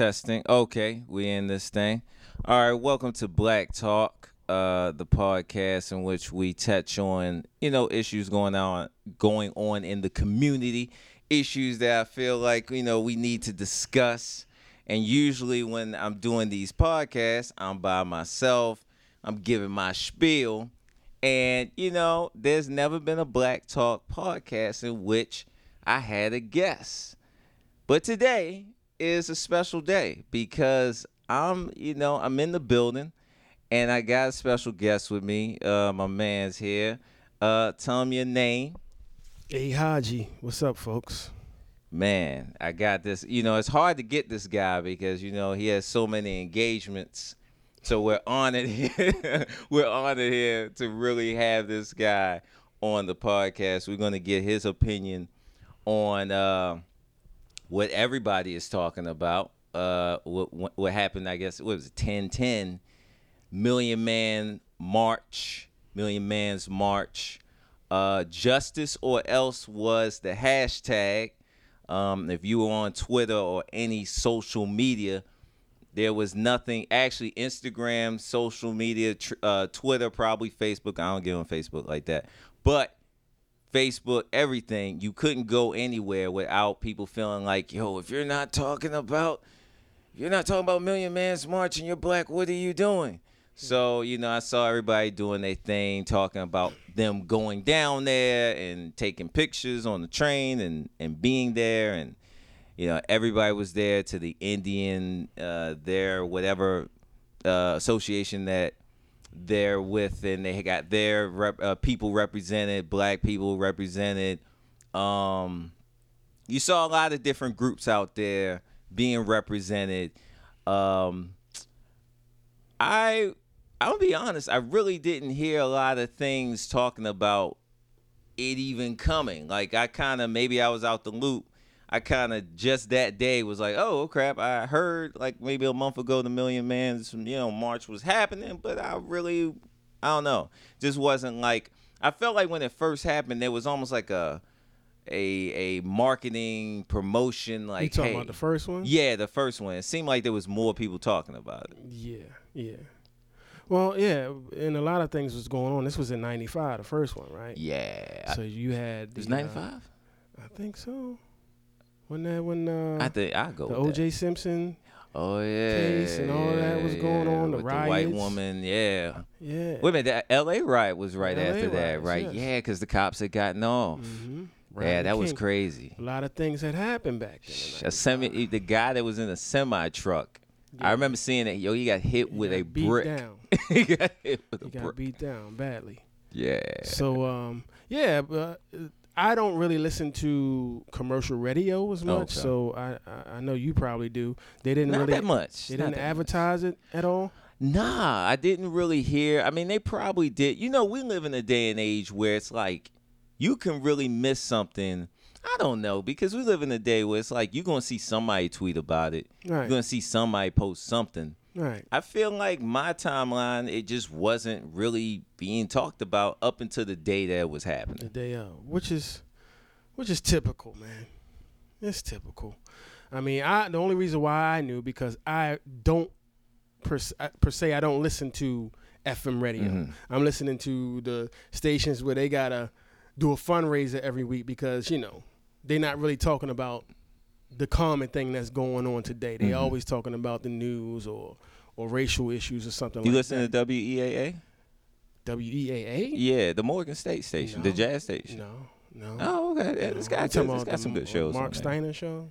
Testing. Okay, we in this thing. All right, welcome to Black Talk, uh, the podcast in which we touch on, you know, issues going on going on in the community, issues that I feel like, you know, we need to discuss. And usually when I'm doing these podcasts, I'm by myself. I'm giving my spiel. And, you know, there's never been a Black Talk podcast in which I had a guest. But today is a special day because I'm, you know, I'm in the building and I got a special guest with me. Uh, my man's here. Uh, tell him your name. Hey Haji, what's up, folks? Man, I got this. You know, it's hard to get this guy because you know he has so many engagements. So we're honored here. we're honored here to really have this guy on the podcast. We're going to get his opinion on uh, what everybody is talking about. Uh, what, what happened? I guess what was it? 1010 Million Man March, Million Man's March. Uh, justice or else was the hashtag. Um, if you were on Twitter or any social media, there was nothing. Actually, Instagram, social media, tr- uh, Twitter, probably Facebook. I don't get on Facebook like that, but Facebook, everything. You couldn't go anywhere without people feeling like, yo, if you're not talking about, you're not talking about Million Man's March and you're black, what are you doing? So, you know, I saw everybody doing their thing, talking about them going down there and taking pictures on the train and, and being there. And, you know, everybody was there to the Indian, uh, their whatever uh, association that they're with. And they got their rep, uh, people represented, black people represented. Um, you saw a lot of different groups out there being represented. Um, I I'll be honest, I really didn't hear a lot of things talking about it even coming. Like I kind of maybe I was out the loop. I kind of just that day was like, oh crap! I heard like maybe a month ago the Million Man's you know march was happening, but I really I don't know. Just wasn't like I felt like when it first happened, there was almost like a a a marketing promotion like you talking hey, about the first one? yeah the first one it seemed like there was more people talking about it Yeah, yeah. Well, yeah, and a lot of things was going on. This was in '95, the first one, right? yeah So you had it was the, uh, 95 I think so. When that when uh, I think I go the that. O.J. Simpson, Oh yeah, case and all that was going yeah, on, the with white woman. Yeah. yeah. Wait a minute, that L.A. riot was right LA after that, riots, right? yes. Yeah, because the cops had gotten off. hmm yeah, that was crazy. A lot of things had happened back then. A semi, the guy that was in a semi truck. I remember seeing it. Yo, he got hit He with got a beat brick. Down. he got hit with a got brick. beat down badly. Yeah. So um yeah, but uh, I don't really listen to commercial radio as much. Okay. So I, I know you probably do. They didn't Not really that much. they Not didn't that much. advertise it at all. Nah, I didn't really hear. I mean, they probably did. You know, we live in a day and age where it's like you can really miss something. I don't know because we live in a day where it's like you're gonna see somebody tweet about it. Right. You're gonna see somebody post something. Right. I feel like my timeline it just wasn't really being talked about up until the day that it was happening. The day of, which is which is typical, man. It's typical. I mean, I the only reason why I knew because I don't per, se- per se I don't listen to FM radio. Mhm. I'm listening to the stations where they gotta do a fundraiser every week because you know they're not really talking about the common thing that's going on today. They Mhm. always talking about the news or or racial issues or something You like listen that. to WEAA? WEAA? Yeah, the Morgan State station, the jazz station. No, no. Oh, okay. Yeah, No. got, talking it's got some good shows. Marc on there. Steiner show,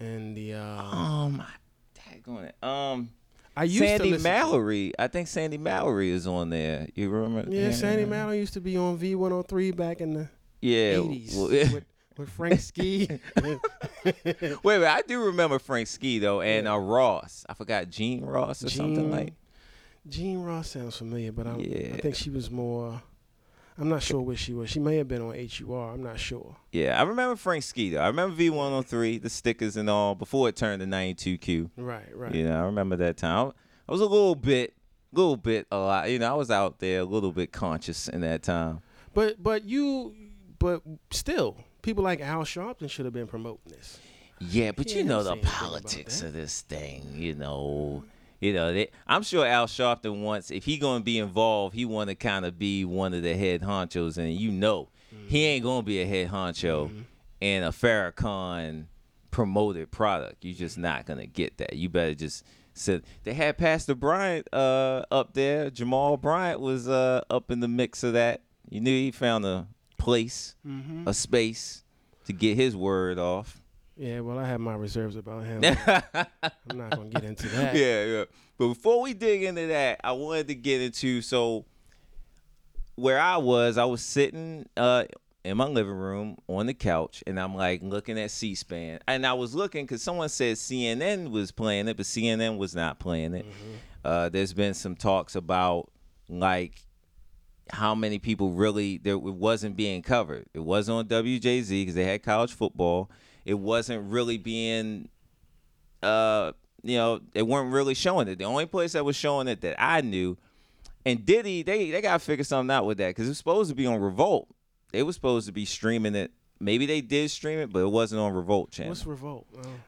and the uh, Um, daggone it. Um, I used to Sandy to- Mallory. I think Sandy Mallory is on there. You remember? Yeah, Sandy Mallory used to be on V103 back in the Yeah. 80s well, with, with Frank Ski. wait, wait. I do remember Frank Ski though, and Yeah. uh, Ross. I forgot Gene Ross or something like. Jean Ross sounds familiar, but I'm, Yeah. I think she was more. I'm not sure where she was. She may have been on HUR. I'm not sure. Yeah, I remember Frank Ski though. I remember V103, the stickers and all before it turned to 92Q. Right, right. You know, I remember that time. I was a little bit, little bit, a lot. You know, I was out there a little bit conscious in that time. But but you, but still, people like Al Sharpton should have been promoting this. Yeah, but you know the saying anything about politics of this thing. You know, you know. They, I'm sure Al Sharpton wants, if he gonna be involved, he want to kind of be one of the head honchos, and you know, he ain't gonna be a head honcho in a Farrakhan promoted product. You're just not gonna get that. You better just. sit. they had Pastor Bryant uh, up there. Jamal Bryant was uh, up in the mix of that. You knew he found a place, Mm-hmm. a space to get his word off. Yeah, well, I have my reserves about him. I'm not gonna get into that. yeah, yeah. But before we dig into that, I wanted to get into so where I was, I was sitting uh in my living room on the couch and I'm like looking at C-SPAN. And I was looking cuz someone said CNN was playing it, but CNN was not playing it. Uh there's been some talks about like how many people really there it wasn't being covered. It wasn't on WJZ because they had college football. It wasn't really being uh you know, they weren't really showing it. The only place that was showing it that I knew, and Diddy, they they gotta figure something out with that because it's supposed to be on Revolt. They were supposed to be streaming it. Maybe they did stream it, but it wasn't on Revolt channel. What's revolt?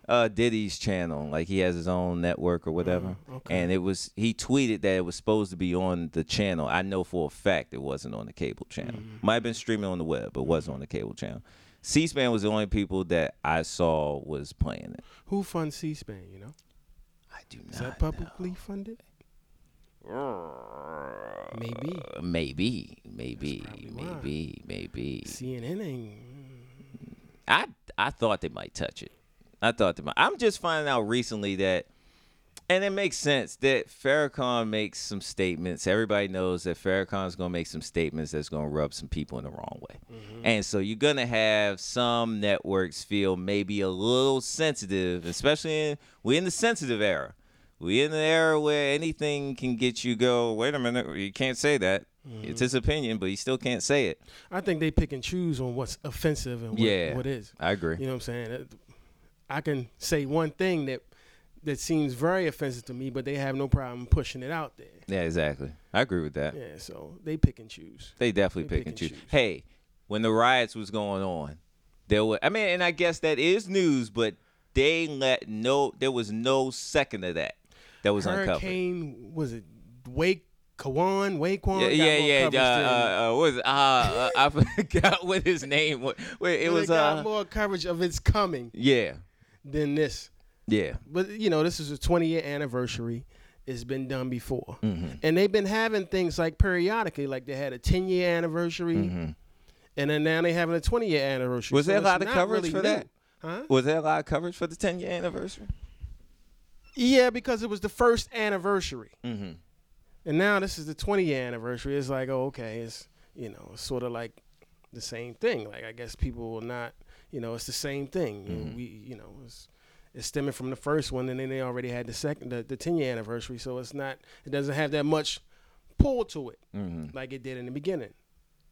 Oh, uh, Diddy's channel, like he has his own network or whatever. Oh, okay. And it was he tweeted that it was supposed to be on the channel. I know for a fact it wasn't on the cable channel. Mm-hmm. Might have been streaming on the web, but wasn't on the cable channel. C-SPAN was the only people that I saw was playing it. who funds C-SPAN? You know, I do not is that know. publicly funded? Maybe. Maybe, maybe, why. maybe, maybe. CNN ain't. I I thought they might touch it. I thought they might. I'm just finding out recently that, and it makes sense that Farrakhan makes some statements. Everybody knows that Farrakhan's gonna make some statements that's gonna rub some people in the wrong way, mm-hmm. and so you're gonna have some networks feel maybe a little sensitive, especially in we in the sensitive era. We in the era where anything can get you go. Wait a minute, you can't say that. Mm-hmm. It's his opinion, but he still can't say it. I think they pick and choose on what's offensive and what, Yeah. what is. I agree. You know what I'm saying? I can say one thing that that seems very offensive to me, but they have no problem pushing it out there. Yeah, exactly. I agree with that. Yeah, so they pick and choose. They definitely They pick, and choose. choose. Hey, when the riots was going on, there were. I mean, and I guess that is news, but they let no. There was no second of that that was uncovered. Hurricane was it Wake Kawan Waquan? Yeah, yeah, yeah. Uh, uh, uh, what was it? Uh, uh, I forgot what his name was. Wait, it it was. got Uh, more coverage of its coming yeah, than this. yeah. But you know, this is a 20 year anniversary. It's been done before, Mm-hmm. and they've been having things like periodically, like they had a 10 year anniversary, and then now they having a 20 year anniversary. Mm-hmm. Was So there a lot of coverage really for new. that? Huh? Was there a lot of coverage for the 10 year anniversary? Yeah, because it was the first anniversary, Mm-hmm. And now this is the 20th anniversary. It's like, oh, okay, it's you know, sort of like the same thing. Like I guess people will not, you know, it's the same thing. Mm-hmm. we, you know, it's it's stemming from the first one, and then they already had the second, the, the 10 year anniversary. So it's not, it doesn't have that much pull to it Mm-hmm. like it did in the beginning.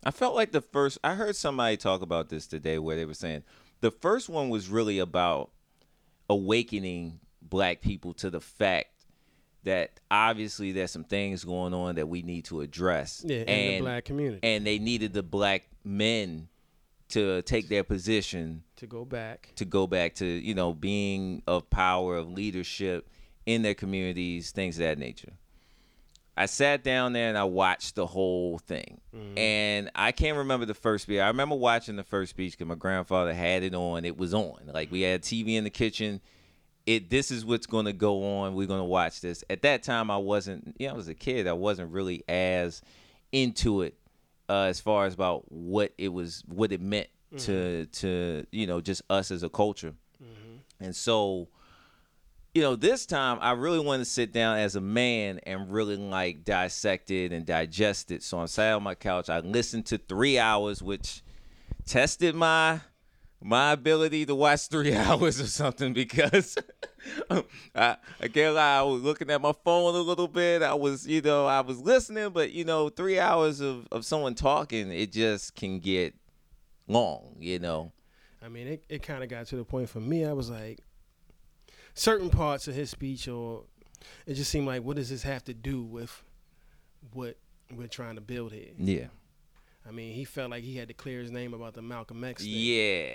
I felt like the first. I heard somebody talk about this today, where they were saying the first one was really about awakening black people to the fact that obviously there's some things going on that we need to address. Yeah, in and the black community. and they needed the black men to take their position to go back. to go back to you know being of power of leadership in their communities things of that nature. I sat down there and i watched the whole thing. Mm-hmm. And i can't remember the first speech. I remember watching the first speech because my grandfather had it on. It was on. Like we had tv in the kitchen it this is what's going to go on. We're going to watch this. At that time i wasn't you know i was a kid. I wasn't really as into it uh, as far as about what it was what it meant to to you know just us as a culture. And so you know this time i really wanted to sit down as a man and really like dissect it and digest it. So i sat on my couch. I listened to three hours which tested my my ability to watch three hours or something because um, I, I can't lie, I was looking at my phone a little bit. I was, you know, I was listening, but you know, three hours of, of someone talking, it just can get long, you know. I mean, it, it kind of got to the point for me. I was like, certain parts of his speech, or it just seemed like, what does this have to do with what we're trying to build here? Yeah. I mean, he felt like he had to clear his name about the Malcolm X thing. Yeah.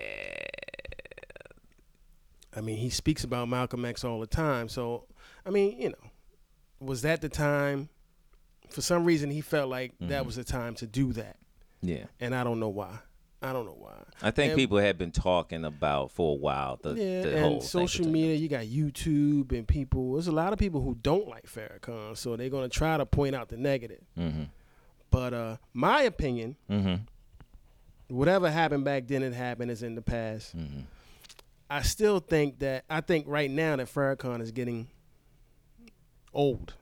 I mean, he speaks about Malcolm X all the time. So, I mean, you know, was that the time? For some reason, he felt like that Mhm. was the time to do that, Yeah. and I don't know why. I don't know why. I think And- people have been talking about for a while the, yeah, the whole and social media, you got YouTube and people. There's a lot of people who don't like Farrakhan, so they're gonna try to point out the negative. them. But uh, my opinion, Mhm. Mhm. whatever happened back then, it happened. Is in the past. Mhm. I still think that I think right now that Farrakhan is getting old.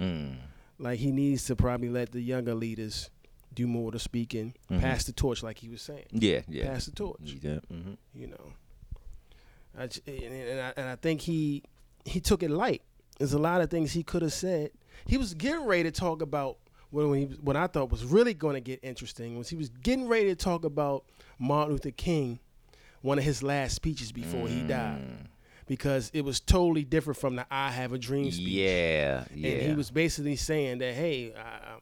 Mm. Like he needs to probably let the younger leaders do more of the speaking, Mhm. pass the torch, like he was saying, Yeah. Yeah. pass the torch. Yeah. Mhm. You know, I, and I, and I think he he took it light. There's a lot of things he could have said. He was getting ready to talk about when, when he what I thought was really going to get interesting was he was getting ready to talk about Martin Luther King, one of his last speeches before he died, Mm. because it was totally different from the "I Have a Dream" speech. Yeah. Yeah. and he was basically saying that hey uh,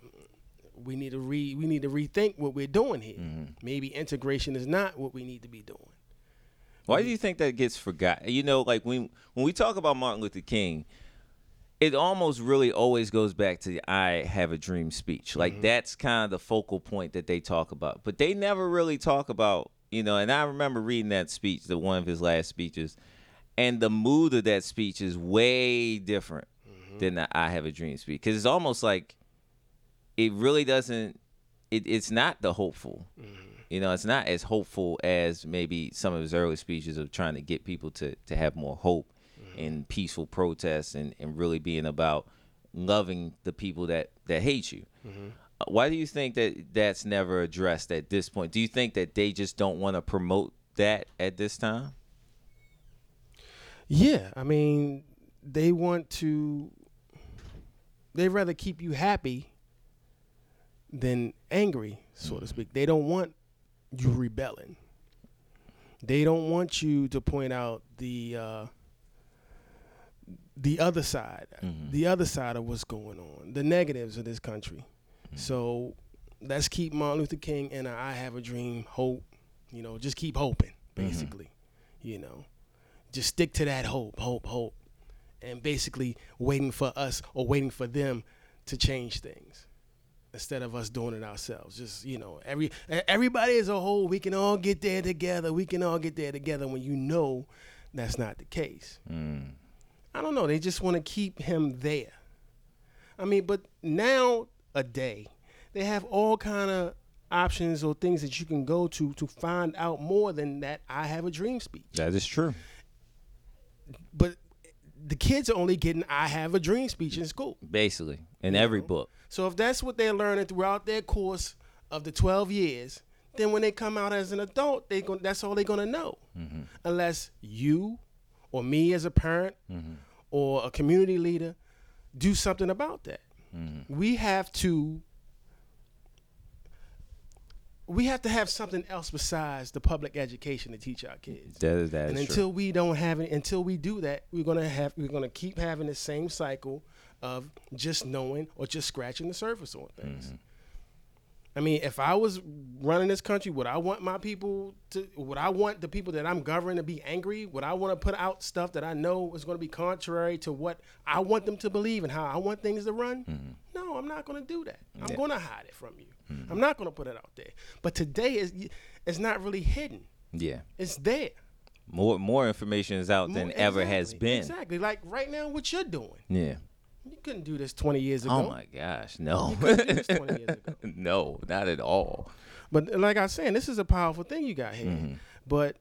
we need to re we need to rethink what we're doing here Mhm. maybe integration is not what we need to be doing Why do you think that gets forgotten? You know, like when when we talk about Martin Luther King, it almost really always goes back to the "I Have a Dream" speech. Like mm-hmm. that's kind of the focal point that they talk about, but they never really talk about. You know, and I remember reading that speech, the one of his last speeches, and the mood of that speech is way different mm-hmm. than the "I Have a Dream" speech because it's almost like it really doesn't. It, it's not the hopeful. Mm-hmm. You know, it's not as hopeful as maybe some of his early speeches of trying to get people to, to have more hope in peaceful protests and, and really being about loving the people that, that hate you. Uh, Why do you think that that's never addressed at this point? Do you think that they just don't want to promote that at this time? yeah i mean they want to they rather keep you happy than angry so to speak they don't want you rebelling they don't want you to point out the uh the other side Mhm. the other side of what's going on, the negatives of this country. So let's keep Martin Luther King and I have a dream, hope. You know, just keep hoping, basically. You know, just stick to that hope, hope, hope, and basically waiting for us or waiting for them to change things instead of us doing it ourselves. Just you know, every everybody as a whole, we can all get there together. We can all get there together. When you know that's not the case. Mm. I don't know. They just want to keep him there. I mean, but now a day, they have all kind of options or things that you can go to to find out more than that. I have a dream speech, That is true. but the kids are only getting I have a dream speech in school. Basically, in every know. book. So if that's what they're learning throughout their course of the 12 years, then when they come out as an adult, they gon- that's all they're going to know. Mm-hmm. Unless you or me as a parent or a community leader do something about that. We have to we have to have something else besides the public education to teach our kids. That is that and is true. until we don't have it, until we do that, we're gonna have we're gonna keep having the same cycle of just knowing or just scratching the surface on things. Mm-hmm. I mean, if I was running this country, would I want my people to? Would I want the people that I'm governing to be angry? Would I want to put out stuff that I know is going to be contrary to what I want them to believe and how I want things to run? No, I'm not going to do that. I'm Mm-hmm. Yeah. Mm-hmm. going to hide it from you. I'm not going to put it out there. But today is it's not really hidden. Yeah. It's there. More more information is out than More- ever has been. Exactly. Like right now, what you're doing. Yeah. You couldn't do this 20 years ago. Oh my gosh, no. You couldn't do this 20 years ago. no, not at all. But like I was saying, this is a powerful thing you got here. Mm-hmm. But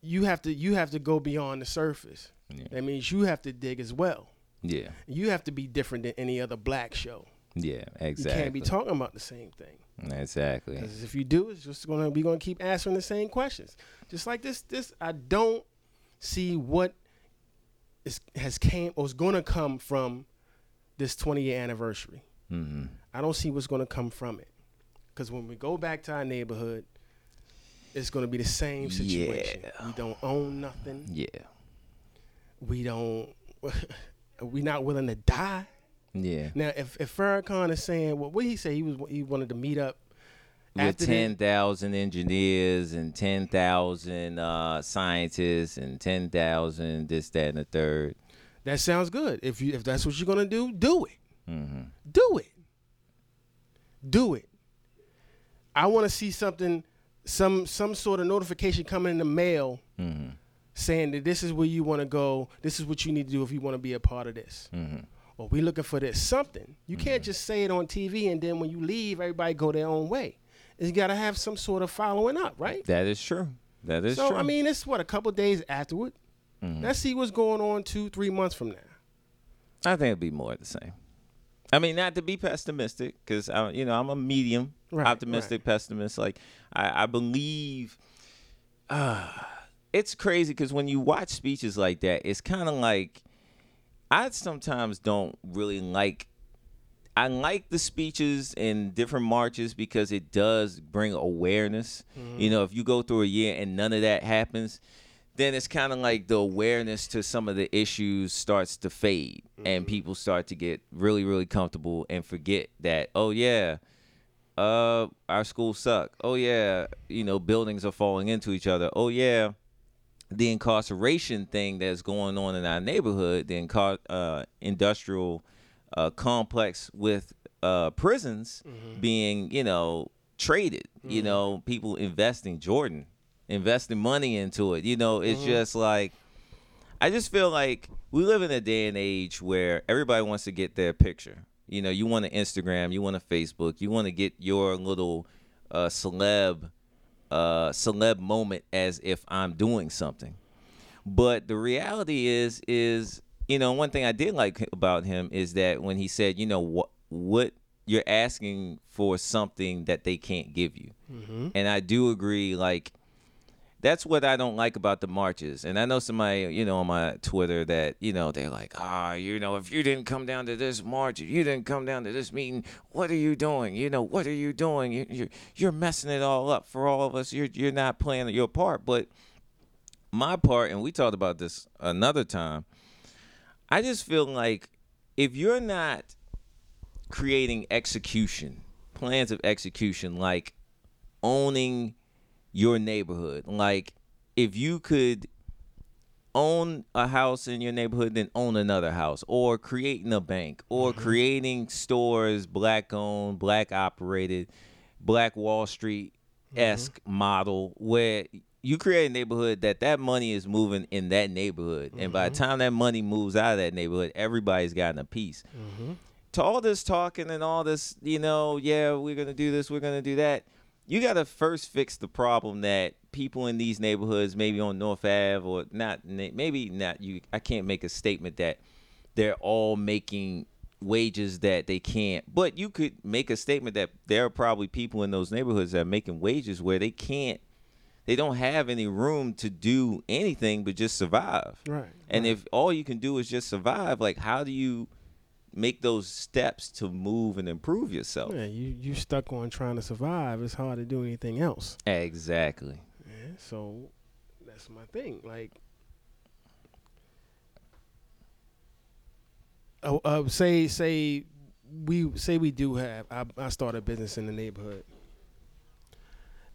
you have to you have to go beyond the surface. Yeah. That means you have to dig as well. Yeah. You have to be different than any other black show. Yeah, exactly. You can't be talking about the same thing. Exactly. Because if you do, it's just gonna be gonna keep answering the same questions. Just like this, this I don't see what is has came or is gonna come from this 20 year anniversary. hmm I don't see what's gonna come from it. Because when we go back to our neighborhood, it's gonna be the same situation. Yeah. We don't own nothing. Yeah. We don't. we not willing to die. Yeah. Now, if if Farrakhan is saying, well, what did he say? He was he wanted to meet up with ten thousand engineers and ten thousand uh, scientists and ten thousand this, that, and the third. That sounds good. If you if that's what you're gonna do, do it. Mm-hmm. Do it. Do it. I want to see something, some some sort of notification coming in the mail Mm-hmm. saying that this is where you want to go. This is what you need to do if you want to be a part of this. Mm-hmm. Or we looking for this something. You can't just say it on TV and then when you leave, everybody go their own way. You got to have some sort of following up, right? That is true. That is so true. So I mean, it's what a couple days afterward. Mhm. Let's see what's going on two, three months from now. I think it'd be more of the same. I mean, not to be pessimistic, because I, you know, I'm a medium Right, optimistic pessimist. Like, I, I believe. Uh, it's crazy because when you watch speeches like that, it's kind of like I sometimes don't really like. I like the speeches in different marches because it does bring awareness. You know, if you go through a year and none of that happens, then it's kind of like the awareness to some of the issues starts to fade and people start to get really really comfortable and forget that oh yeah uh our schools suck. Oh yeah you know buildings are falling into each other. Oh yeah the incarceration thing that's going on in our neighborhood the incar- uh, industrial uh, complex with uh, prisons being you know traded you know people investing jordan investing money into it you know it's just like I just feel like we live in a day and age where everybody wants to get their picture. You know, you want to Instagram, you want to Facebook, you want to get your little uh, celeb uh, celeb moment as if I'm doing something. But the reality is, is you know, one thing I did like about him is that when he said, you know, what what you're asking for something that they can't give you, and I do agree, like that's what I don't like about the marches. And I know somebody, you know, on my Twitter that, you know, they're like, ah, you know, if you didn't come down to this march, if you didn't come down to this meeting, what are you doing? You know, what are you doing? You, you're you're messing it all up for all of us. You're you're not playing your part. But my part, and we talked about this another time. I just feel like if you're not creating execution, plans of execution, like owning your neighborhood. Like if you could own a house in your neighborhood, then own another house, or creating a bank, or mm-hmm. creating stores black owned, black operated, black Wall Street esque mm-hmm. model where you create a neighborhood that that money is moving in that neighborhood, and by the mm-hmm. time that money moves out of that neighborhood, everybody's gotten a piece mm-hmm. to all this talking and all this, you know, yeah, we're gonna do this, we're gonna do that. You gotta first fix the problem that people in these neighborhoods, maybe on North Ave or not, maybe not. You, I can't make a statement that they're all making wages that they can't. But you could make a statement that there are probably people in those neighborhoods that are making wages where they can't. They don't have any room to do anything but just survive. Right. And if all you can do is just survive, like how do you make those steps to move and improve yourself? Yeah, you you stuck on trying to survive. It's hard to do anything else. Exactly. Yeah, so that's my thing. Like, uh, uh, say say we say we do have. I, I start a business in the neighborhood,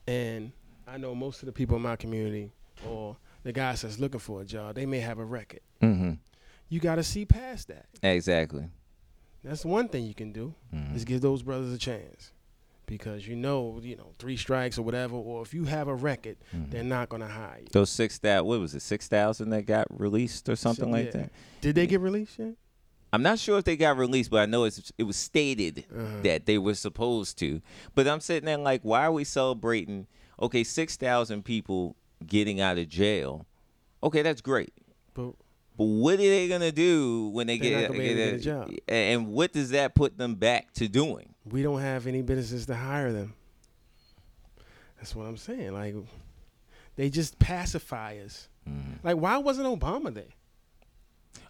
and I know most of the people in my community or the guys that's looking for a job, they may have a record. Mm-hmm. You got to see past that. Exactly. That's one thing you can do. Mhm. is give those brothers a chance because you know, you know, three strikes or whatever, or if you have a record, Mm-hmm. they're not gonna hire you. Those six that what was it six thousand that got released or something So, like yeah. that. Did they get released yet? I'm not sure if they got released, but I know it's it was stated Uh-huh. that they were supposed to. But I'm sitting there like, why are we celebrating? Okay, six thousand people getting out of jail. Okay, that's great. But But what are they gonna do when they get, gonna be able get a job. And what does that put them back to doing? we don't have any businesses to hire them. That's what I'm saying. Like, they just pacify us. Mm-hmm. Like, why wasn't Obama there?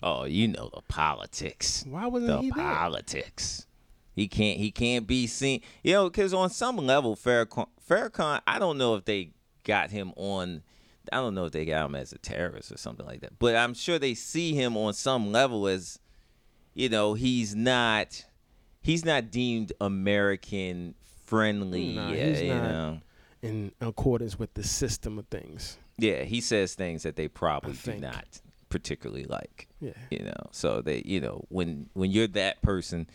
Oh, you know the politics. Why wasn't the he there? politics. He can't. He can't be seen. You know, because on some level, Farrakhan, Farrakhan, I don't know if they got him on. I don't know if they got him as a terrorist or something like that. But I'm sure they see him on some level as, you know, he's not. He's not deemed American friendly. Nah, yeah, he's you not. know. in accordance with the system of things. Yeah, he says things that they probably do not particularly like. Yeah. You know, so they, you know, when when you're that person,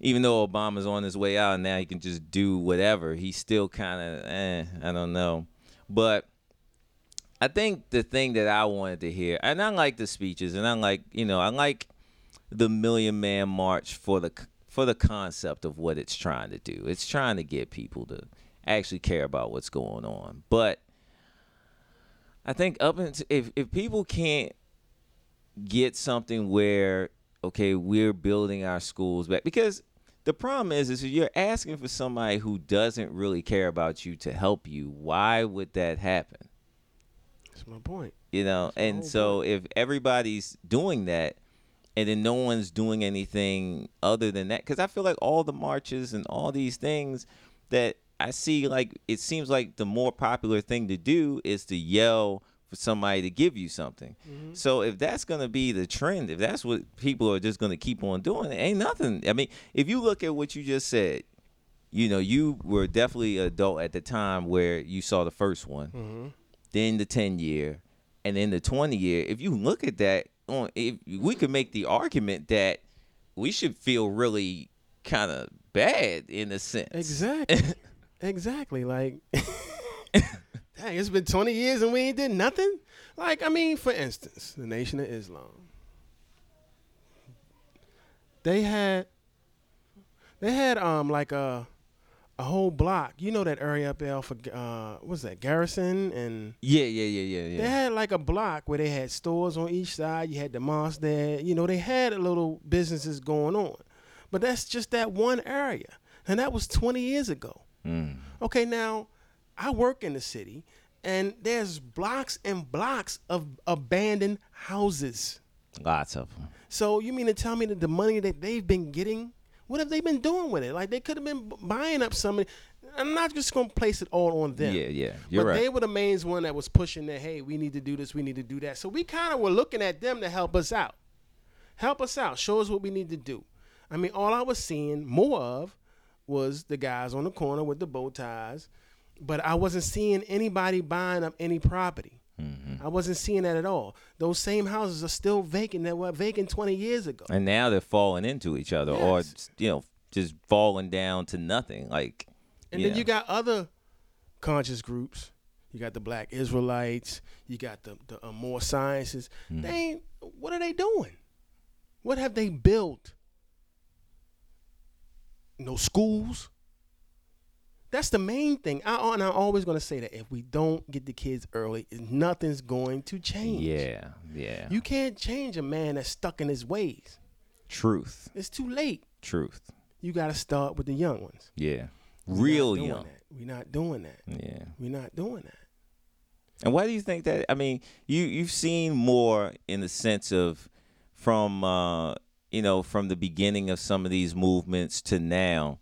even though Obama's on his way out and now he can just do whatever, he's still kind of, eh, I don't know. But I think the thing that I wanted to hear, and I like the speeches, and I like, you know, I like the Million Man March for the for the concept of what it's trying to do. It's trying to get people to actually care about what's going on. But I think up until if if people can't get something where okay, we're building our schools back because the problem is is you're asking for somebody who doesn't really care about you to help you. Why would that happen? That's my point. You know, the and so if everybody's doing that and then no one's doing anything other than that cuz I feel like all the marches and all these things that I see like it seems like the more popular thing to do is to yell for somebody to give you something. Mm-hmm. So if that's going to be the trend, if that's what people are just going to keep on doing, it ain't nothing. I mean, if you look at what you just said, you know, you were definitely an adult at the time where you saw the first one, mm-hmm. then the 10 year, and then the 20 year. If you look at that, on if we could make the argument that we should feel really kind of bad in a sense. Exactly. exactly. Like, dang, it's been 20 years and we ain't did nothing. Like, I mean, for instance, the Nation of Islam. They had, they had um like a, a whole block. You know that area up there for uh, what's that Garrison and Yeah, yeah, yeah, yeah, yeah. They had like a block where they had stores on each side. You had the mosque there. You know, they had little businesses going on. But that's just that one area. And that was 20 years ago. Mm. Okay, now I work in the city and there's blocks and blocks of abandoned houses. Lots of them. So you mean to tell me that the money that they've been getting, what have they been doing with it? Like they could have been buying up some. I'm not just gonna place it all on them. Yeah, yeah. You're but right. they were the main one that was pushing that. Hey, we need to do this. We need to do that. So we kind of were looking at them to help us out. Help us out. Show us what we need to do. I mean, all I was seeing more of was the guys on the corner with the bow ties, but I wasn't seeing anybody buying up any property. Mm-hmm. I wasn't seeing that at all. Those same houses are still vacant that were vacant 20 years ago. and now they're falling into each other, or you know, just falling down to nothing. Like, And then you got other conscious groups. You got the Black Israelites. You got the the uh, more sciences. Mm. They. What are they doing? What have they built? No schools. That's the main thing. I, and I'm always going to say that if we don't get the kids early, nothing's going to change. yeah, yeah. You can't change a man that's stuck in his ways. truth, It's too late. truth. You got to start with the young ones. Yeah, We're not real doing young. That. We're not doing that. Yeah. We're not doing that. And why do you think that? I mean, you you've seen more in the sense of from uh, you know from the beginning of some of these movements to now.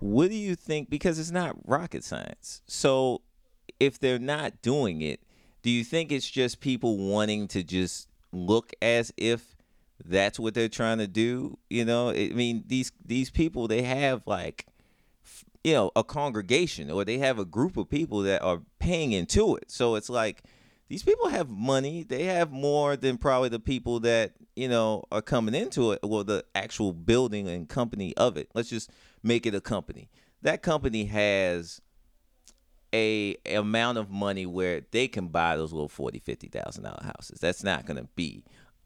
What do you think? Because it's not rocket science. So if they're not doing it, do you think it's just people wanting to just look as if that's what they're trying to do? You know, I mean these these people they have like you know a congregation or they have a group of people that are paying into it so it's like these people have money they have more than probably the people that you know are coming into it well the actual building and company of it let's just make it a company. That company has a amount of money where they can buy those little 40 50 thousand dollar houses. That's not going to be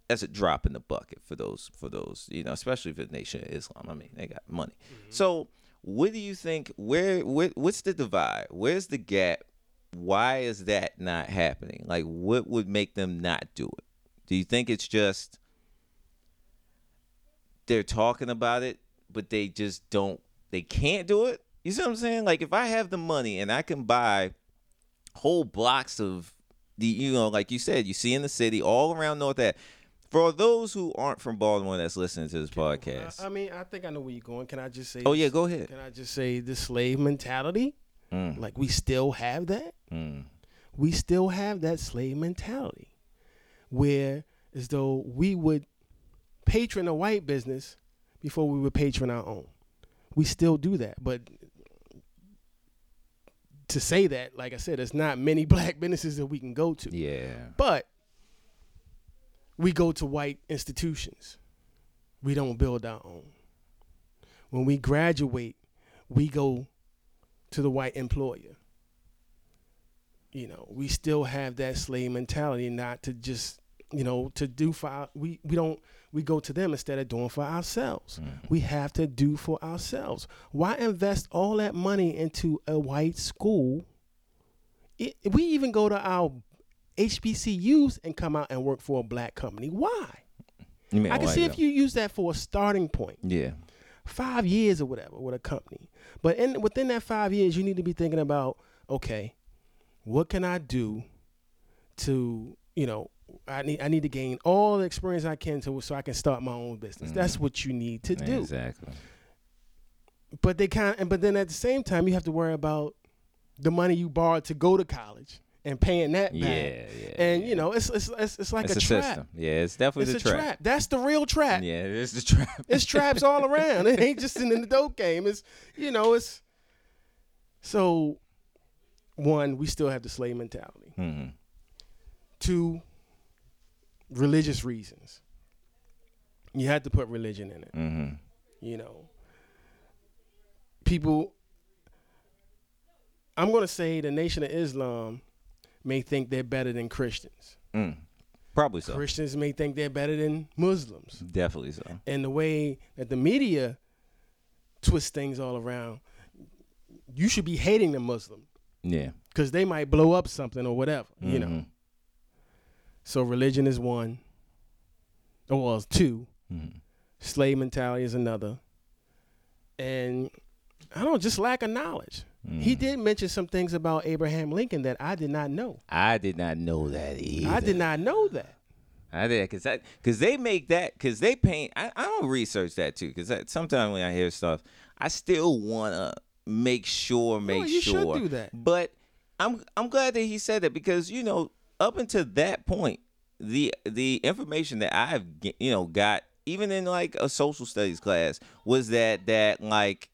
that's a drop in the bucket for those for those you know especially for the nation of islam i mean they got money. Mm-hmm. So what do you think where, where what's the divide? Where's the gap? Why is that not happening? Like what would make them not do it? Do you think it's just they're talking about it but they just don't they can't do it you see what i'm saying like if i have the money and i can buy whole blocks of the you know like you said you see in the city all around north that for those who aren't from baltimore that's listening to this podcast I, I mean, I think I know where you're going. Can I just say? oh this? yeah go ahead Can I just say the slave mentality? Mm. Like we still have that. Mm. We still have that slave mentality, where as though we would patron a white business before we would patron our own. We still do that, but to say that, like I said, there's not many black businesses that we can go to. Yeah. But we go to white institutions. We don't build our own. When we graduate, we go to the white employer. You know, we still have that slave mentality not to just, you know, to do for we we don't we go to them instead of doing for ourselves. We have to do for ourselves. Why invest all that money into a white school? It, we even go to our HBCUs and come out and work for a black company. Why? I can see if you use that for a starting point, Yeah. five years or whatever with a company. But in within that five years, you need to be thinking about, okay, what can I do to, you know, I need I need to gain all the experience I can to so I can start my own business. That's what you need to do. Exactly. But they kind of, but then at the same time, you have to worry about the money you borrowed to go to college and paying that back. Yeah, yeah. And you know, it's it's it's, it's like it's a, a trap. system. Yeah, it's definitely It's the a trap. That's the real trap. Yeah, it's the trap. It's traps all around. It ain't just in the dope game. It's you know, it's so one, we still have the slave mentality. hmm Two, religious reasons. You had to put religion in it. hmm You know. People I'm gonna say the Nation of Islam may think they're better than Christians. Mm. Probably so. Christians may think they're better than Muslims. Definitely so. and the way that the media twists things all around, you should be hating the Muslim Yeah. because they might blow up something or whatever, you know. So religion is one, or well, it's two. Mhm. Slave mentality is another, and I don't just lack of knowledge. He Mhm. did mention some things about Abraham Lincoln that I did not know. I did not know that either. I did not know that. I did because that because they make that because they paint. I, I don't research that too because sometimes when I hear stuff, I still wanna make sure, make you should sure. do that. But I'm I'm glad that he said that because you know up until that point, the the information that I've you know got even in like a social studies class was that that like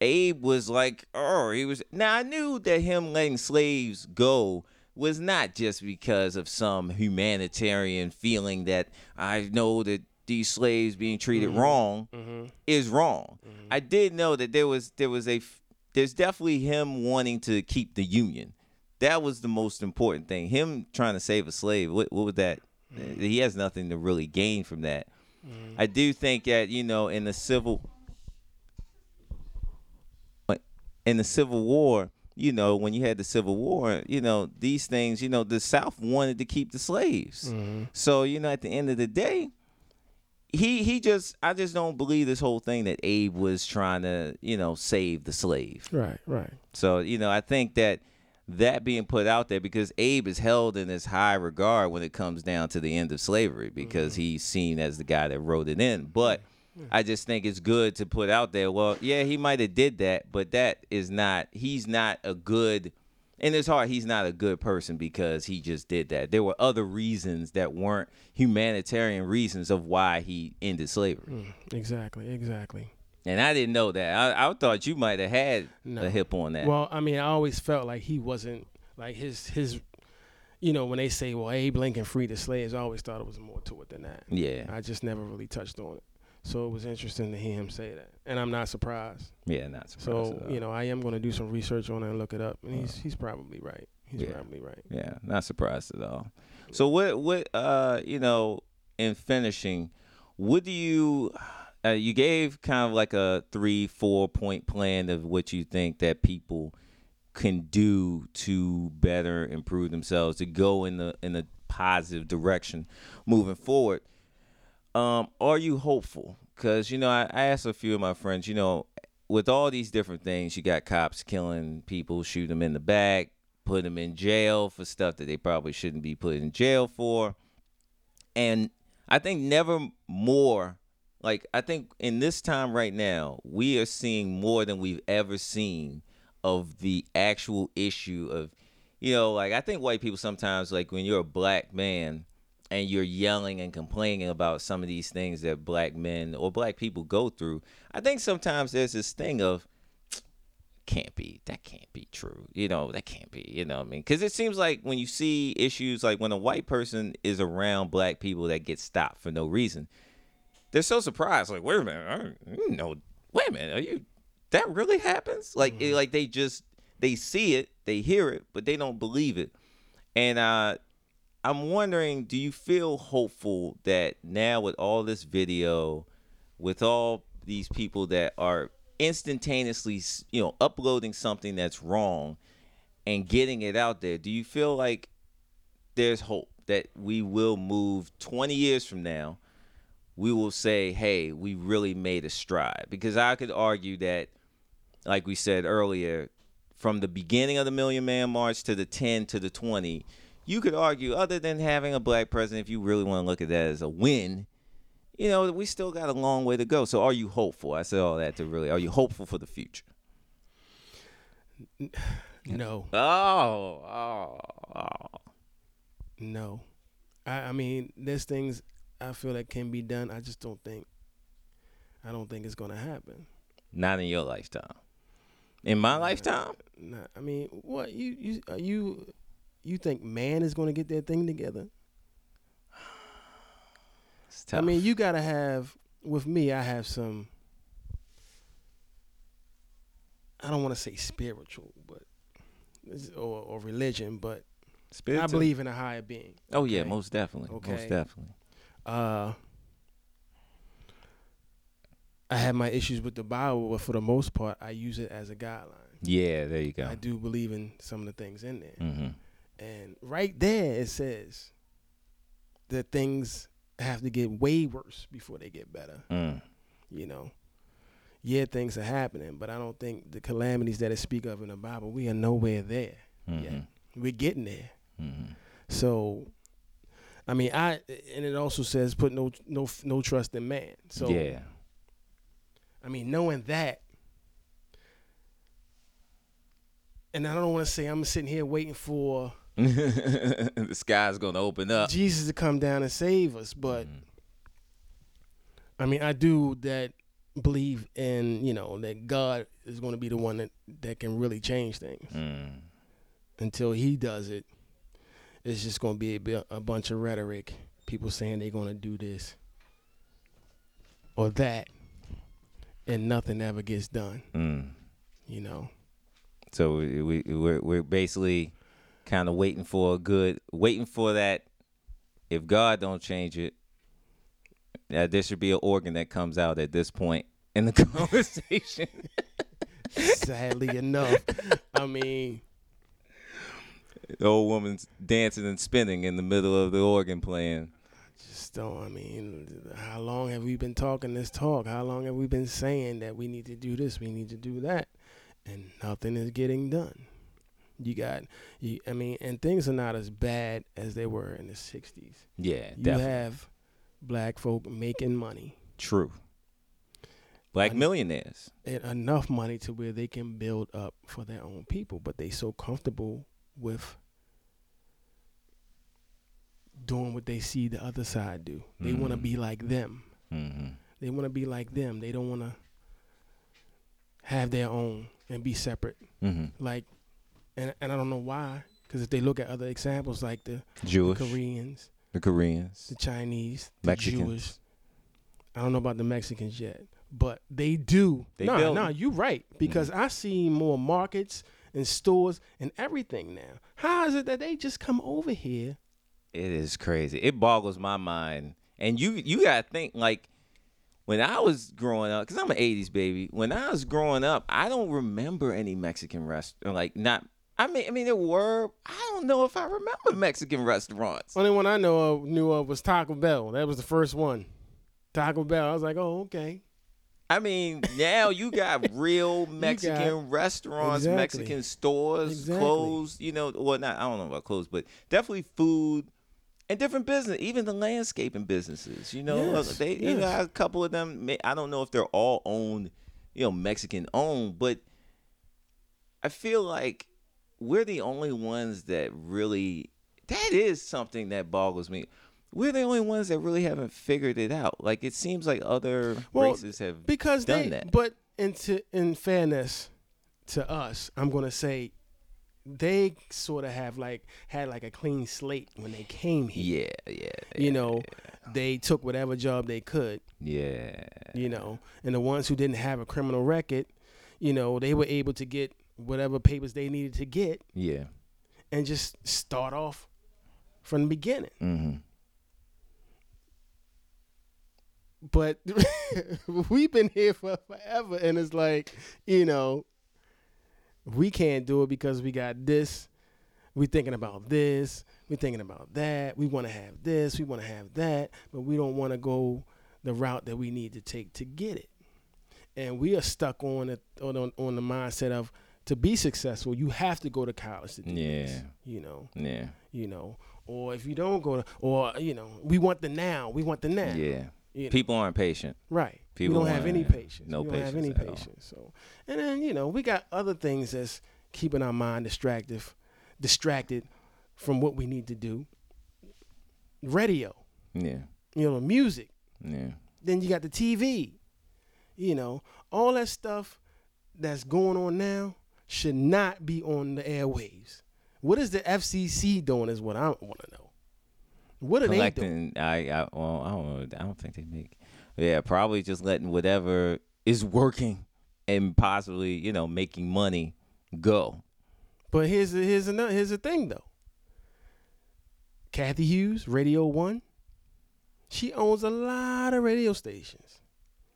Abe was like, oh, he was. Now I knew that him letting slaves go was not just because of some humanitarian feeling that I know that these slaves being treated mm-hmm. wrong mm-hmm. is wrong. Mm-hmm. I did know that there was there was a there's definitely him wanting to keep the union. That was the most important thing. Him trying to save a slave. What, what was that? Mm. He has nothing to really gain from that. Mm. I do think that you know in the civil in the Civil War, you know, when you had the Civil War, you know, these things, you know, the South wanted to keep the slaves. Mm-hmm. So, you know, at the end of the day, he he just I just don't believe this whole thing that Abe was trying to, you know, save the slave. Right, right. So, you know, I think that that being put out there because Abe is held in this high regard when it comes down to the end of slavery because mm-hmm. he's seen as the guy that wrote it in. But I just think it's good to put out there, well, yeah, he might have did that, but that is not he's not a good in his heart he's not a good person because he just did that. There were other reasons that weren't humanitarian reasons of why he ended slavery. Mm, exactly, exactly. And I didn't know that. I, I thought you might have had No. a hip on that. Well, I mean, I always felt like he wasn't like his his. You know, when they say, "Well, Abe Lincoln freed the slaves," I always thought it was more to it than that. yeah. I just never really touched on it. So it was interesting to hear him say that, and I'm not surprised. Yeah, not surprised. So you know, I am going to do some research on it and look it up, and he's he's probably right. He's Yeah. probably right. Yeah, not surprised at all. So what what uh you know in finishing, what do you uh, you gave kind of like a three four point plan of what you think that people can do to better improve themselves to go in the in a positive direction moving forward. Um, are you hopeful? Because you know, I, I asked a few of my friends. You know, with all these different things, you got cops killing people, shoot them in the back, put them in jail for stuff that they probably shouldn't be put in jail for, and I think never more. Like I think in this time right now, we are seeing more than we've ever seen of the actual issue of, you know, like I think white people sometimes like when you're a black man and you're yelling and complaining about some of these things that black men or black people go through, I think sometimes there's this thing of can't be that can't be true. You know, that can't be. You know what I mean? Because it seems like when you see issues like when a white person is around black people that get stopped for no reason, they're so surprised. Like, wait a minute, I know. Wait a minute, are you? That really happens? Like, it, like they just they see it, they hear it, but they don't believe it. And uh, I'm wondering, do you feel hopeful that now with all this video, with all these people that are instantaneously, you know, uploading something that's wrong and getting it out there, do you feel like there's hope that we will move 20 years from now? We will say, hey, we really made a stride. Because I could argue that, like we said earlier, from the beginning of the Million Man March to the 10 to the 20, you could argue, other than having a black president, if you really want to look at that as a win, you know, we still got a long way to go. So are you hopeful? I said all that to really, are you hopeful for the future? No, Oh, oh, oh. no. I, I mean, there's things I feel that can be done. I just don't think. I don't think it's gonna happen. Not in your lifetime. In my lifetime? Not, I mean, what you you are you you think man is gonna get their thing together? I mean, you gotta have. With me, I have some. I don't want to say spiritual, but or, or religion, but I believe in a higher being. Oh yeah, most definitely. Okay. Most definitely. Uh, I have my issues with the Bible, but for the most part, I use it as a guideline. Yeah, there you go. I do believe in some of the things in there, Mm-hmm. and right there it says that things have to get way worse before they get better. Mm. You know, yeah, things are happening, but I don't think the calamities that it speak of in the Bible, we are nowhere there Mm-hmm. yet. We're getting there. Mm-hmm. So, I mean, I and it also says put no no no trust in man. So yeah. I mean, knowing that, and I don't want to say I'm sitting here waiting for the sky's gonna open up. Jesus to come down and save us, but Mhm. I mean, I do that believe in you know that God is going to be the one that that can really change things. Mm. Until He does it, it's just going to be a, a bunch of rhetoric. People saying they're going to do this or that, and nothing ever gets done. Mm. You know. So we, we we're we're basically kind of waiting for a good, waiting for that. If God don't change it, that there should be an organ that comes out at this point in the conversation. Sadly enough, I mean, the old woman's dancing and spinning in the middle of the organ playing. just don't. I mean, how long have we been talking this talk? How long have we been saying that we need to do this, we need to do that, and nothing is getting done? You got, you, I mean, and things are not as bad as they were in the '60s. Yeah, You definitely have black folk making money, true. Black millionaires. and enough money to where they can build up for their own people, but they so comfortable with doing what they see the other side do. They want to be like them. Mm-hmm. They want to be like them. They don't want to have their own and be separate. Mm-hmm. Like, and and I don't know why. Because if they look at other examples like the, the Koreans, the Koreans. the Chinese, the Mexicans. Jewish, I don't know about the Mexicans yet, but they do. They no, build- no, you're right. Because I see more markets and stores and everything now. How is it that they just come over here? It is crazy. It boggles my mind. And you you gotta think like when I was growing up, because I'm an '80s baby. When I was growing up, I don't remember any Mexican rest like not. I mean, I mean there were. I don't know if I remember Mexican restaurants. Only one I know of knew of was Taco Bell. That was the first one. Taco Bell. I was like, oh, okay. I mean, now you got real Mexican restaurants, Exactly. Mexican stores, Exactly. clothes. You know, well, not I don't know about clothes, but definitely food and different business, even the landscaping businesses. You know, uh, Yes, they you know a couple of them. I don't know if they're all owned, you know, Mexican owned, but I feel like we're the only ones that really. That is something that boggles me. We're the only ones that really haven't figured it out. Like it seems like other Well, races have Because done they, that. but into in fairness to us, I'm gonna say they sort of have like had like a clean slate when they came here. Yeah, yeah. You know, they took whatever job they could. Yeah. You know, and the ones who didn't have a criminal record, you know, they were able to get whatever papers they needed to get Yeah. and just start off from the beginning. Mm-hmm. But we've been here for forever, and it's like, you know, we can't do it because we got this. We're thinking about this. We're thinking about that. We want to have this. We want to have that, but we don't want to go the route that we need to take to get it. And we are stuck on it on on, the mindset of to be successful, you have to go to college to do this. Yeah. You know, Yeah. you know, or if you don't go to, or you know, we want the now. We want the now. Yeah. You know? People aren't patient. Right. People we don't have any patience. no we don't have patience any at all. patience. So, and then you know we got other things that's keeping our mind distracted, distracted from what we need to do. Radio, Yeah. you know, music. Yeah. Then you got the TV. You know, all that stuff that's going on now should not be on the airwaves. What is the FCC doing? Is what I want to know. What are they doing? Collecting. I. I. Well, I don't know. I don't think they make. Yeah. Probably just letting whatever is working and possibly you know making money go. But here's the, here's another here's the thing though. Cathy Hughes, Radio One, she owns a lot of radio stations.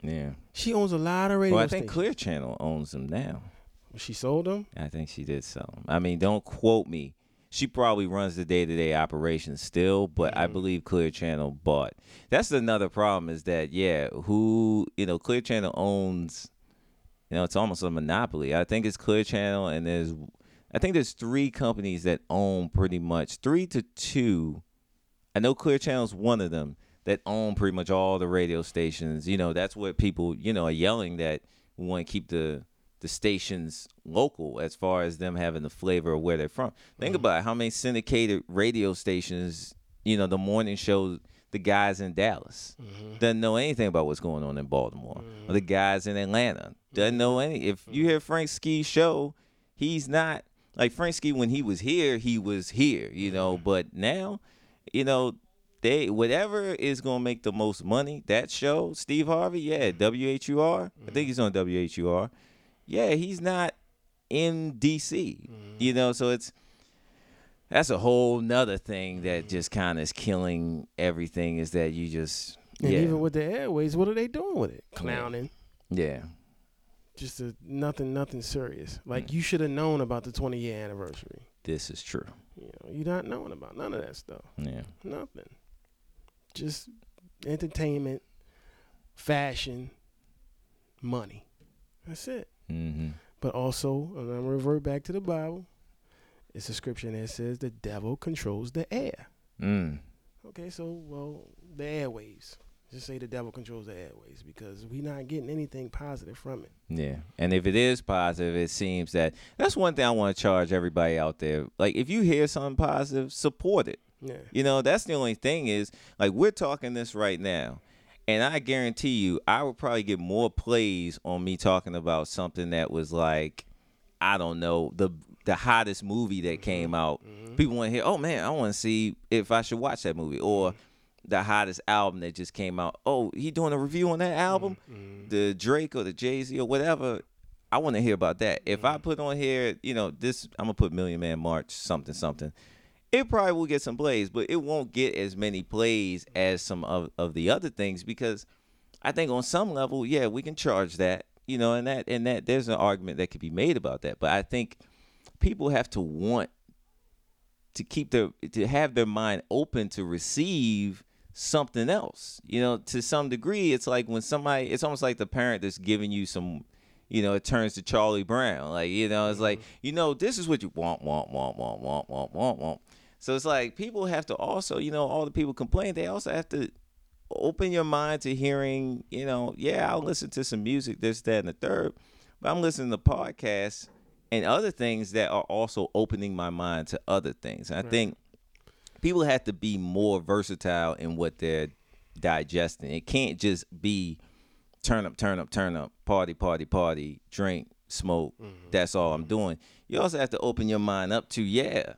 Yeah. She owns a lot of radio Well, I think stations. Clear Channel owns them now. she sold them. I think she did sell them. I mean, don't quote me. She probably runs the day to day operations still, but I mm-hmm. believe Clear Channel bought. That's another problem is that, yeah, who, you know, Clear Channel owns, you know, it's almost a monopoly. I think it's Clear Channel, and there's, I think there's three companies that own pretty much, three to two. I know Clear Channel's one of them that own pretty much all the radio stations. You know, that's what people, you know, are yelling that want to keep the the stations local as far as them having the flavor of where they're from. Think mm-hmm. about it, how many syndicated radio stations, you know, the morning show, the guys in Dallas mm-hmm. doesn't know anything about what's going on in Baltimore. Or the mm. guys in Atlanta doesn't know any. If you mm-hmm. hear Frank Ski's show, he's not like Frank Ski when he was here, he was here, you know, but now, you know, they whatever is gonna make the most money, that show, Steve Harvey, yeah, WHUR. I think he's on WHUR. Yeah, he's not in DC. You know, so it's that's a whole nother thing that just kind of is killing everything. Is that you just And yeah even with the airways, what are they doing with it? Clowning. yeah Just a, nothing, nothing serious. Mm. Like you should have known about the 20 year anniversary. this is true. You know, you're not knowing about none of that stuff. Yeah Nothing. Just entertainment, fashion, money. That's it. Mm-hmm. But also, and I'm gonna revert back to the Bible. It's a scripture that says the devil controls the air. mm. Okay, so well, the airwaves. Just say the devil controls the airways because we're not getting anything positive from it. Yeah. And if it is positive, it seems that that's one thing I want to charge everybody out there. Like if you hear something positive, support it. Yeah. You know, that's the only thing is like we're talking this right now. And I guarantee you, I would probably get more plays on me talking about something that was like, I don't know, the the hottest movie that mm-hmm. came out. Mm-hmm. People want to hear, oh man, I want to see if I should watch that movie. Or mm-hmm. the hottest album that just came out. Oh, he doing a review on that album? The Drake or the Jay Z or whatever. I want to hear about that. If I put on here, you know, this, I'm gonna put Million Man March something something. It probably will get some plays, but it won't get as many plays as some of, of the other things because I think on some level, yeah, we can charge that, you know, and that and that there's an argument that could be made about that. But I think people have to want to keep their to have their mind open to receive something else. You know, to some degree, it's like when somebody it's almost like the parent that's giving you some you know, it turns to Charlie Brown. Like, you know, it's like, mm-hmm. you know, this is what you want, want, want, want, want, want, want, want. So it's like people have to also, you know, all the people complain, they also have to open your mind to hearing, you know, yeah, I'll listen to some music, this, that, and the third, but I'm listening to podcasts and other things that are also opening my mind to other things. And I think people have to be more versatile in what they're digesting. It can't just be turn up, turn up, turn up, party, party, party, drink, smoke. Mm-hmm. That's all I'm doing. You also have to open your mind up to yeah.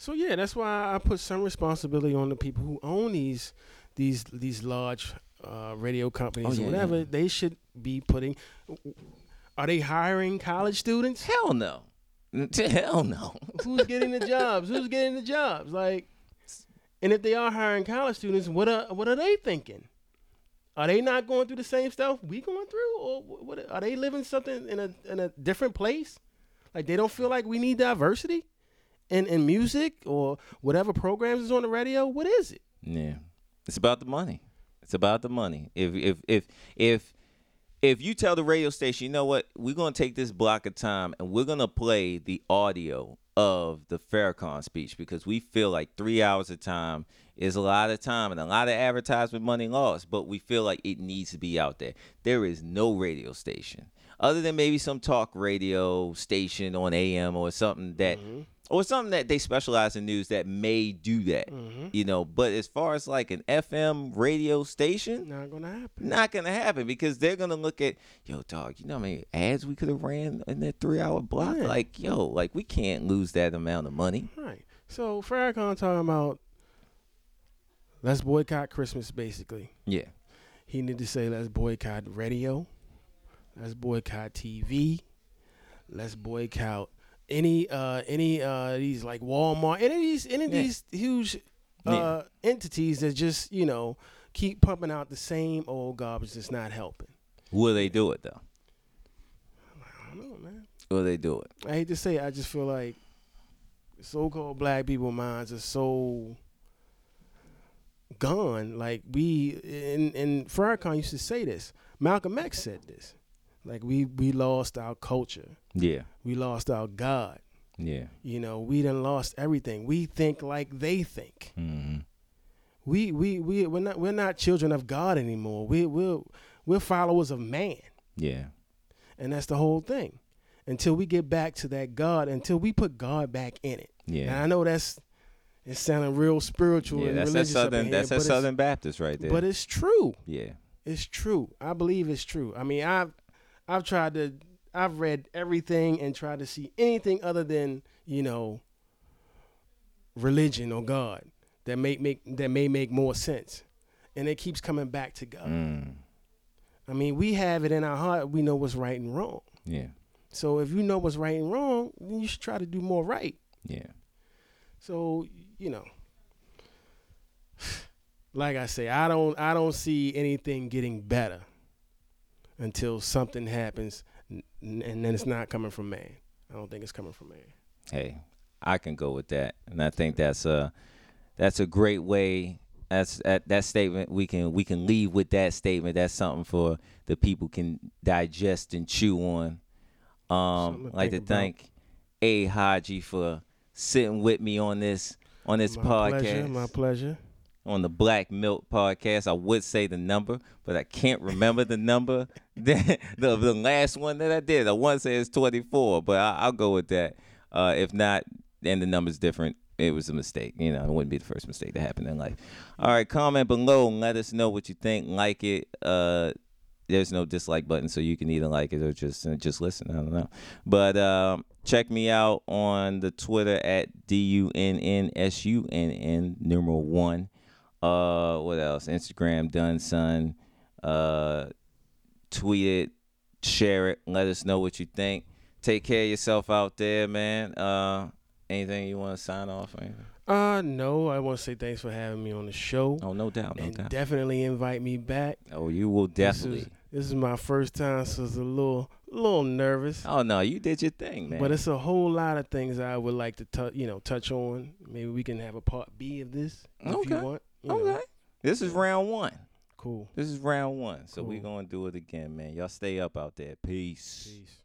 So yeah, that's why I put some responsibility on the people who own these these these large uh, radio companies Oh, or whatever. yeah. They should be putting. Are they hiring college students? Hell no. Hell no. Who's getting the jobs? Who's getting the jobs? Like, and if they are hiring college students, what are what are they thinking? Are they not going through the same stuff we going through, or what? Are they living something in a in a different place? Like they don't feel like we need diversity in in music or whatever programs is on the radio. What is it? Yeah, it's about the money. It's about the money. If if if if if you tell the radio station, you know what, we're gonna take this block of time and we're gonna play the audio of the Farrakhan speech because we feel like three hours of time is a lot of time and a lot of advertisement money lost, but we feel like it needs to be out there. There is no radio station other than maybe some talk radio station on AM or something that mm-hmm. Or something that they specialize in news that may do that. Mm-hmm. You know, but as far as like an FM radio station, Not gonna happen. not gonna happen because they're gonna look at yo dog you know how many ads we could have ran in that three hour block like yo like we can't lose that amount of money Right. So Farrakhan talking about let's boycott Christmas. Basically, yeah he need to say let's boycott radio, let's boycott TV, let's boycott any uh any uh these like Walmart, any of these any of Yeah. these huge uh Yeah. entities that just you know keep pumping out the same old garbage that's not helping. will they do it though I don't know, man. will they do it I hate to say, it, I just feel like so-called black people minds are so gone. Like we, and and Farrakhan used to say this. Malcolm X said this. Like we we lost our culture. yeah We lost our God. yeah You know, we done lost everything. We think like they think. hmm We we we we're not we're not children of God anymore. We we're we're followers of man. yeah And that's the whole thing. Until we get back to that God, until we put God back in it. Yeah. And I know that's it's sounding real spiritual yeah and that's religious up southern here, that's that southern baptist right there But it's true. yeah It's true. I believe it's true. I mean, I've I've tried to I've read everything and tried to see anything other than you know religion or God that may make that may make more sense, and it keeps coming back to God. mm. I mean, we have it in our heart. We know what's right and wrong. yeah So if you know what's right and wrong, then you should try to do more right. yeah So you know, like I say, I don't I don't see anything getting better until something happens, and then it's not coming from man. I don't think it's coming from man. hey i can go with that and i think that's a that's a great way that's that, that statement we can we can leave with that statement that's something for the people can digest and chew on um like to thank a haji for sitting with me on this on this my podcast pleasure. My pleasure. On the Black Milk podcast. I would say the number, but I can't remember the number. the, the last one that I did, I want to say it's 24, but I, I'll go with that. Uh, if not, then the number's different. It was a mistake. You know, it wouldn't be the first mistake that happened in life. All right, comment below and let us know what you think. Like it. Uh, there's no dislike button, so you can either like it or just uh, just listen. I don't know, but um, check me out on the Twitter at d u n n s u n n numeral one. Uh, what else? Instagram, done son. Uh, tweet it, share it, let us know what you think. Take care of yourself out there, man. Uh, anything you want to sign off? Anything? Uh no, I want to say thanks for having me on the show, Oh, no doubt, no and doubt. definitely invite me back. oh, you will This definitely. is, this is my first time, so it's a little little nervous. Oh no, you did your thing, man. But it's a whole lot of things I would like to touch, you know, touch on. Maybe we can have a part B of this if Okay. you want. You know. okay. This is round one. Cool. This is round one. So we Cool. gonna do it again, man. Y'all stay up out there. Peace. Peace.